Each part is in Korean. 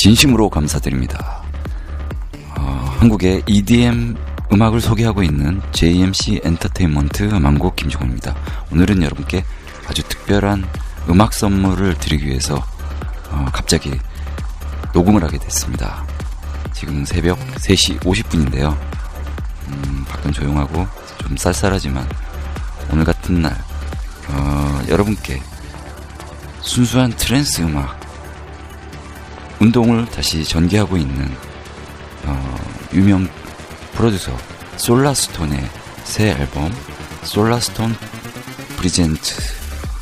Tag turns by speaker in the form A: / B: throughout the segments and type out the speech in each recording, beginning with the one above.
A: 진심으로 감사드립니다. 어, 한국의 EDM 음악을 소개하고 있는 JMC 엔터테인먼트 망곡 김종호입니다. 오늘은 여러분께 아주 특별한 음악 선물을 드리기 위해서 어, 갑자기 녹음을 하게 됐습니다. 지금 새벽 3시 50분인데요. 음, 밖은 조용하고 좀 쌀쌀하지만 오늘 같은 날 어, 여러분께 순수한 trance 음악 운동을 다시 전개하고 있는 어, 유명 프로듀서 솔라스톤의 새 앨범 솔라스톤 present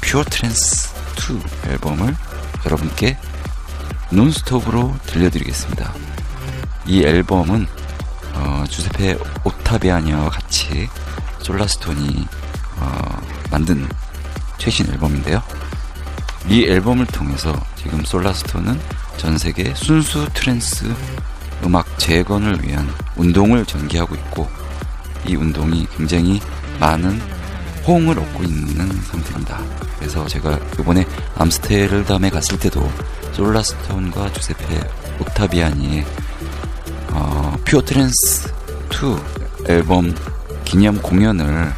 A: Pure Trance 2 앨범을 여러분께 논스톱으로 들려드리겠습니다. 이 앨범은 어, 주세페 오타비아니와 같이 솔라스톤이 어, 만든 최신 앨범인데요. 이 앨범을 통해서 지금 솔라스톤은 전 세계 순수 trance 음악 재건을 위한 운동을 전개하고 있고 이 운동이 굉장히 많은 호응을 얻고 있는 상태입니다. 그래서 제가 이번에 암스테르담에 갔을 때도 솔라스톤과 주세페 오타비아니의 어, Pure Trance 2 앨범 기념 공연을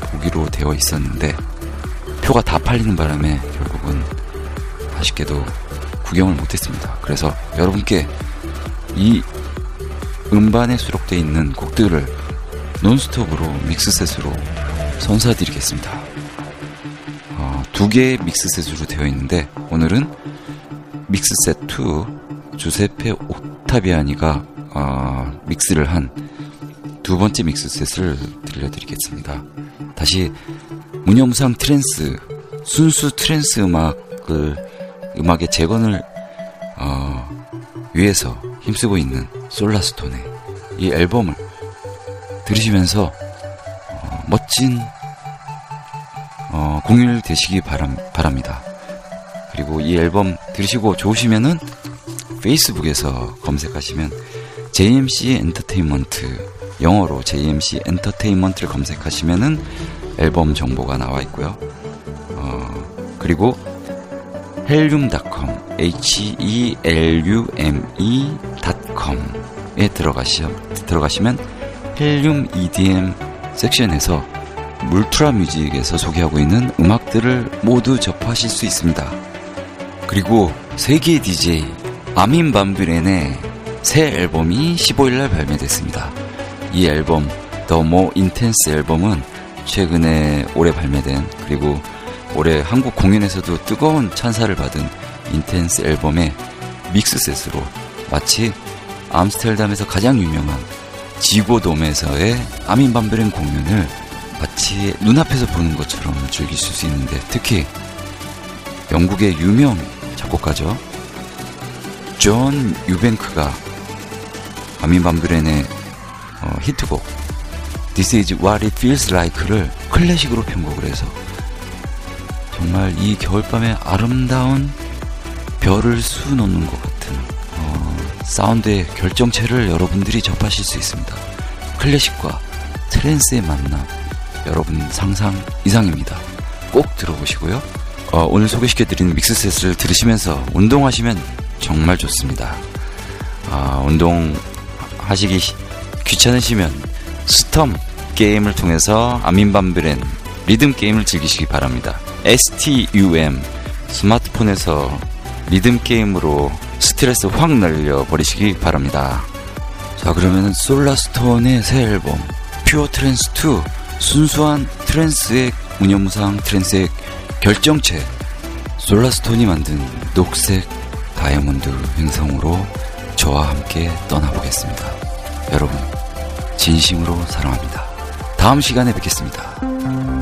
A: 보기로 되어 있었는데 표가 다 팔리는 바람에 결국은 아쉽게도 구경을 못했습니다. 그래서 여러분께 이 음반에 수록되어 있는 곡들을 논스톱으로 mix set으로 선사드리겠습니다. 어, 두 개의 mix set으로 되어 있는데 오늘은 믹스셋 2 주세페 오타비아니가 어, mix를 한 두 번째 믹스셋을 들려드리겠습니다. 다시 무념무상 trance 순수 trance 음악을 음악의 재건을 어, 위해서 힘쓰고 있는 솔라스톤의 이 앨범을 들으시면서 어, 멋진 어, 공연을 되시기 바람, 바랍니다. 그리고 이 앨범 들으시고 좋으시면은 페이스북에서 검색하시면 JMC 엔터테인먼트 영어로 JMC 엔터테인먼트를 검색하시면은 앨범 정보가 나와 있고요. 어, 그리고 헬륨닷컴 h-e-l-u-m-e.com에 들어가시, 들어가시면 헬륨 EDM 섹션에서 물트라 뮤직에서 소개하고 있는 음악들을 모두 접하실 수 있습니다. 그리고 세계 DJ 아민 밤뷰렌의 새 앨범이 15일날 발매됐습니다. 이 앨범 The More Intense 앨범은 최근에 올해 발매된 그리고 올해 한국 공연에서도 뜨거운 찬사를 받은 Intense 앨범의 mix set으로 마치 암스테르담에서 가장 유명한 지고돔에서의 아민 밤베렌 공연을 마치 눈앞에서 보는 것처럼 즐기실 수 있는데 특히 영국의 유명 작곡가죠. 존 유뱅크가 아민 밤베렌의 어, 히트곡 This is what it feels like를 클래식으로 편곡을 해서 정말 이 겨울밤에 아름다운 별을 수놓는 것 같은 어, 사운드의 결정체를 여러분들이 접하실 수 있습니다. 클래식과 트랜스의 만남 여러분 상상 이상입니다. 꼭 들어보시고요. 어, 오늘 소개시켜드리는 믹스셋을 들으시면서 운동하시면 정말 좋습니다. 아, 운동 하시기 귀찮으시면 스톰 게임을 통해서 아민밤브렌 리듬 게임을 즐기시기 바랍니다. STUM 스마트폰에서 리듬 게임으로 스트레스 확 날려 버리시기 바랍니다. 자 그러면 솔라스톤의 새 앨범 Pure Trance 2 순수한 trance의 무념무상 trance의 결정체 솔라스톤이 만든 녹색 다이아몬드 행성으로 저와 함께 떠나보겠습니다. 여러분, 진심으로 사랑합니다. 다음 시간에 뵙겠습니다.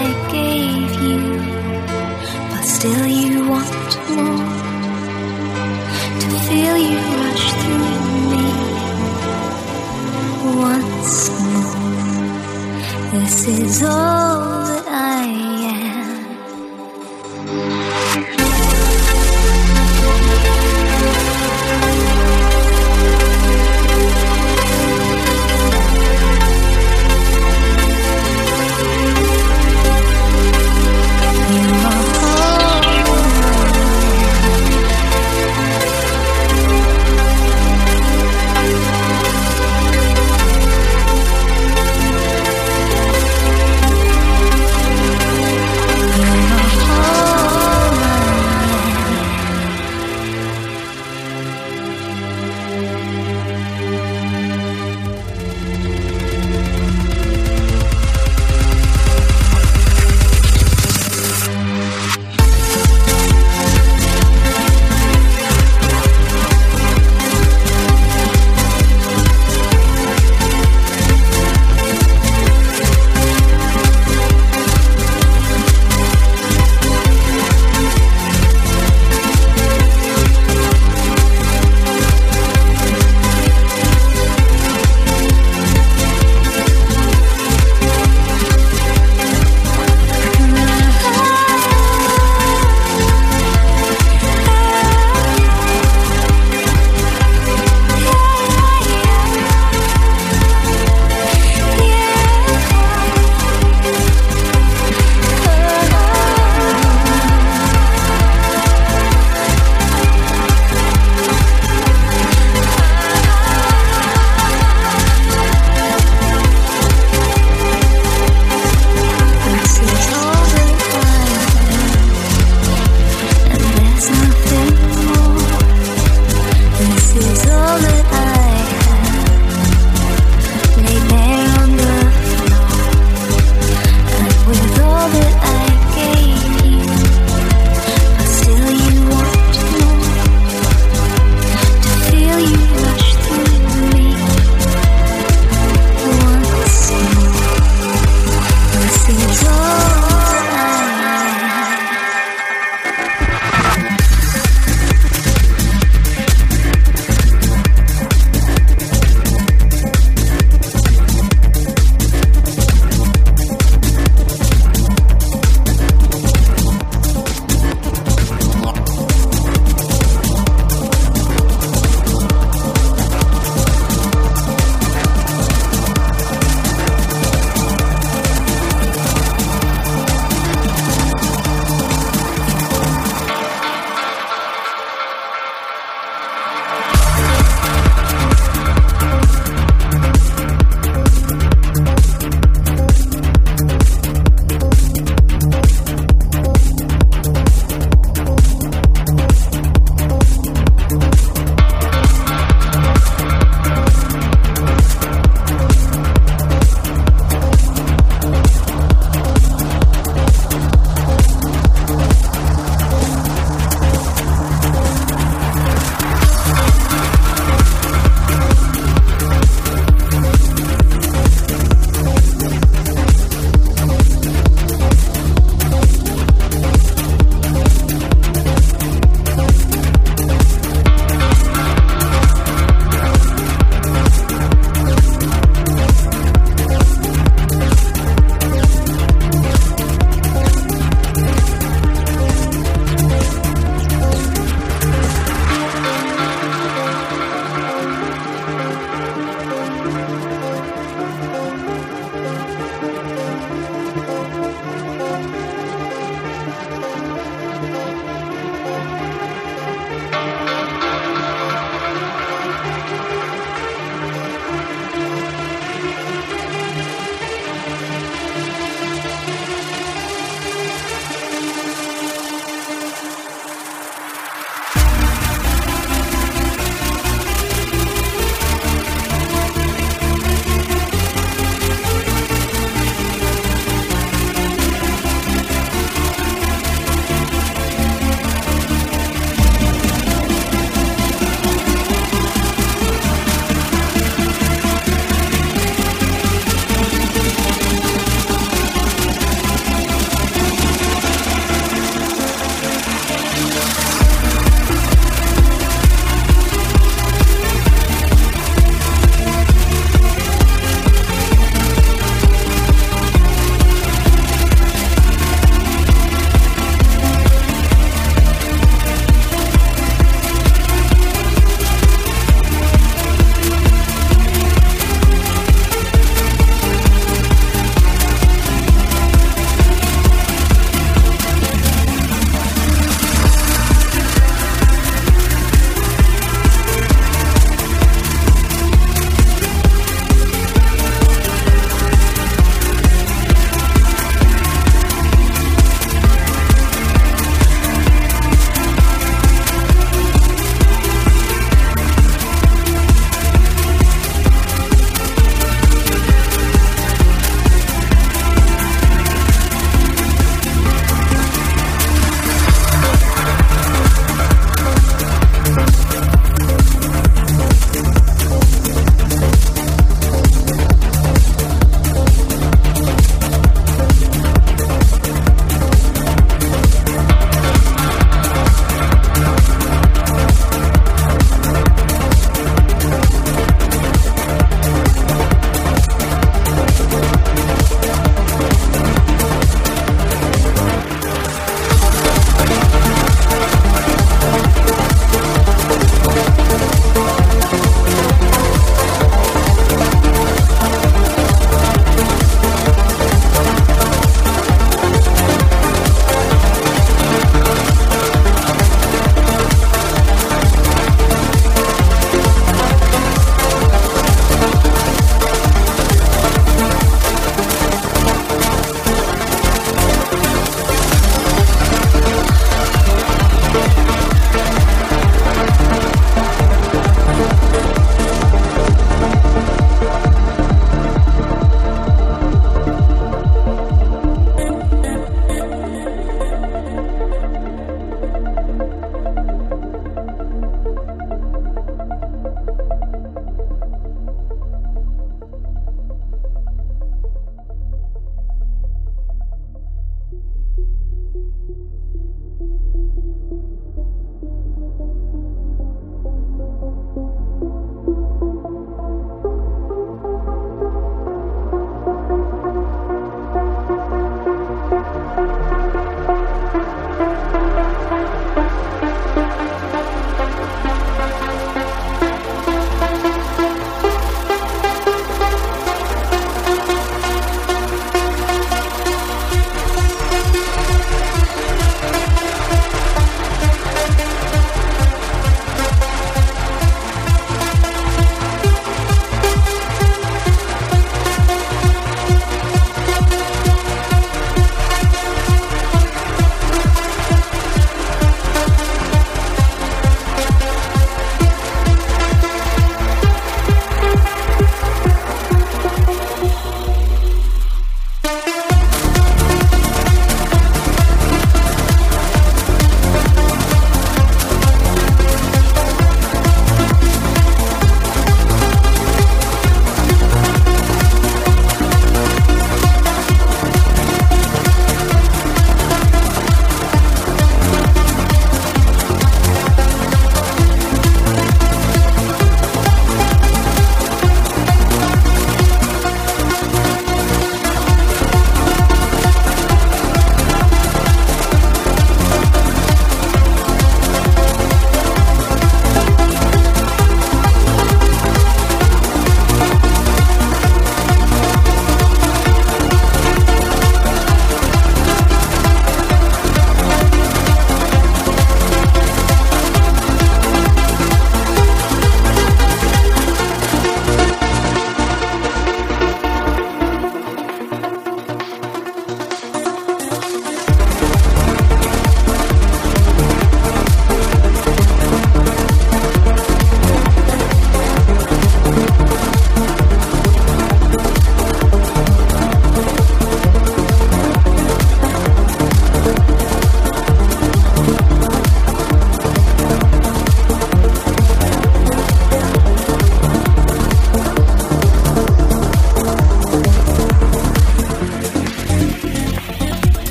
B: I gave you, but still you want more. To feel you rush through me once more. This is all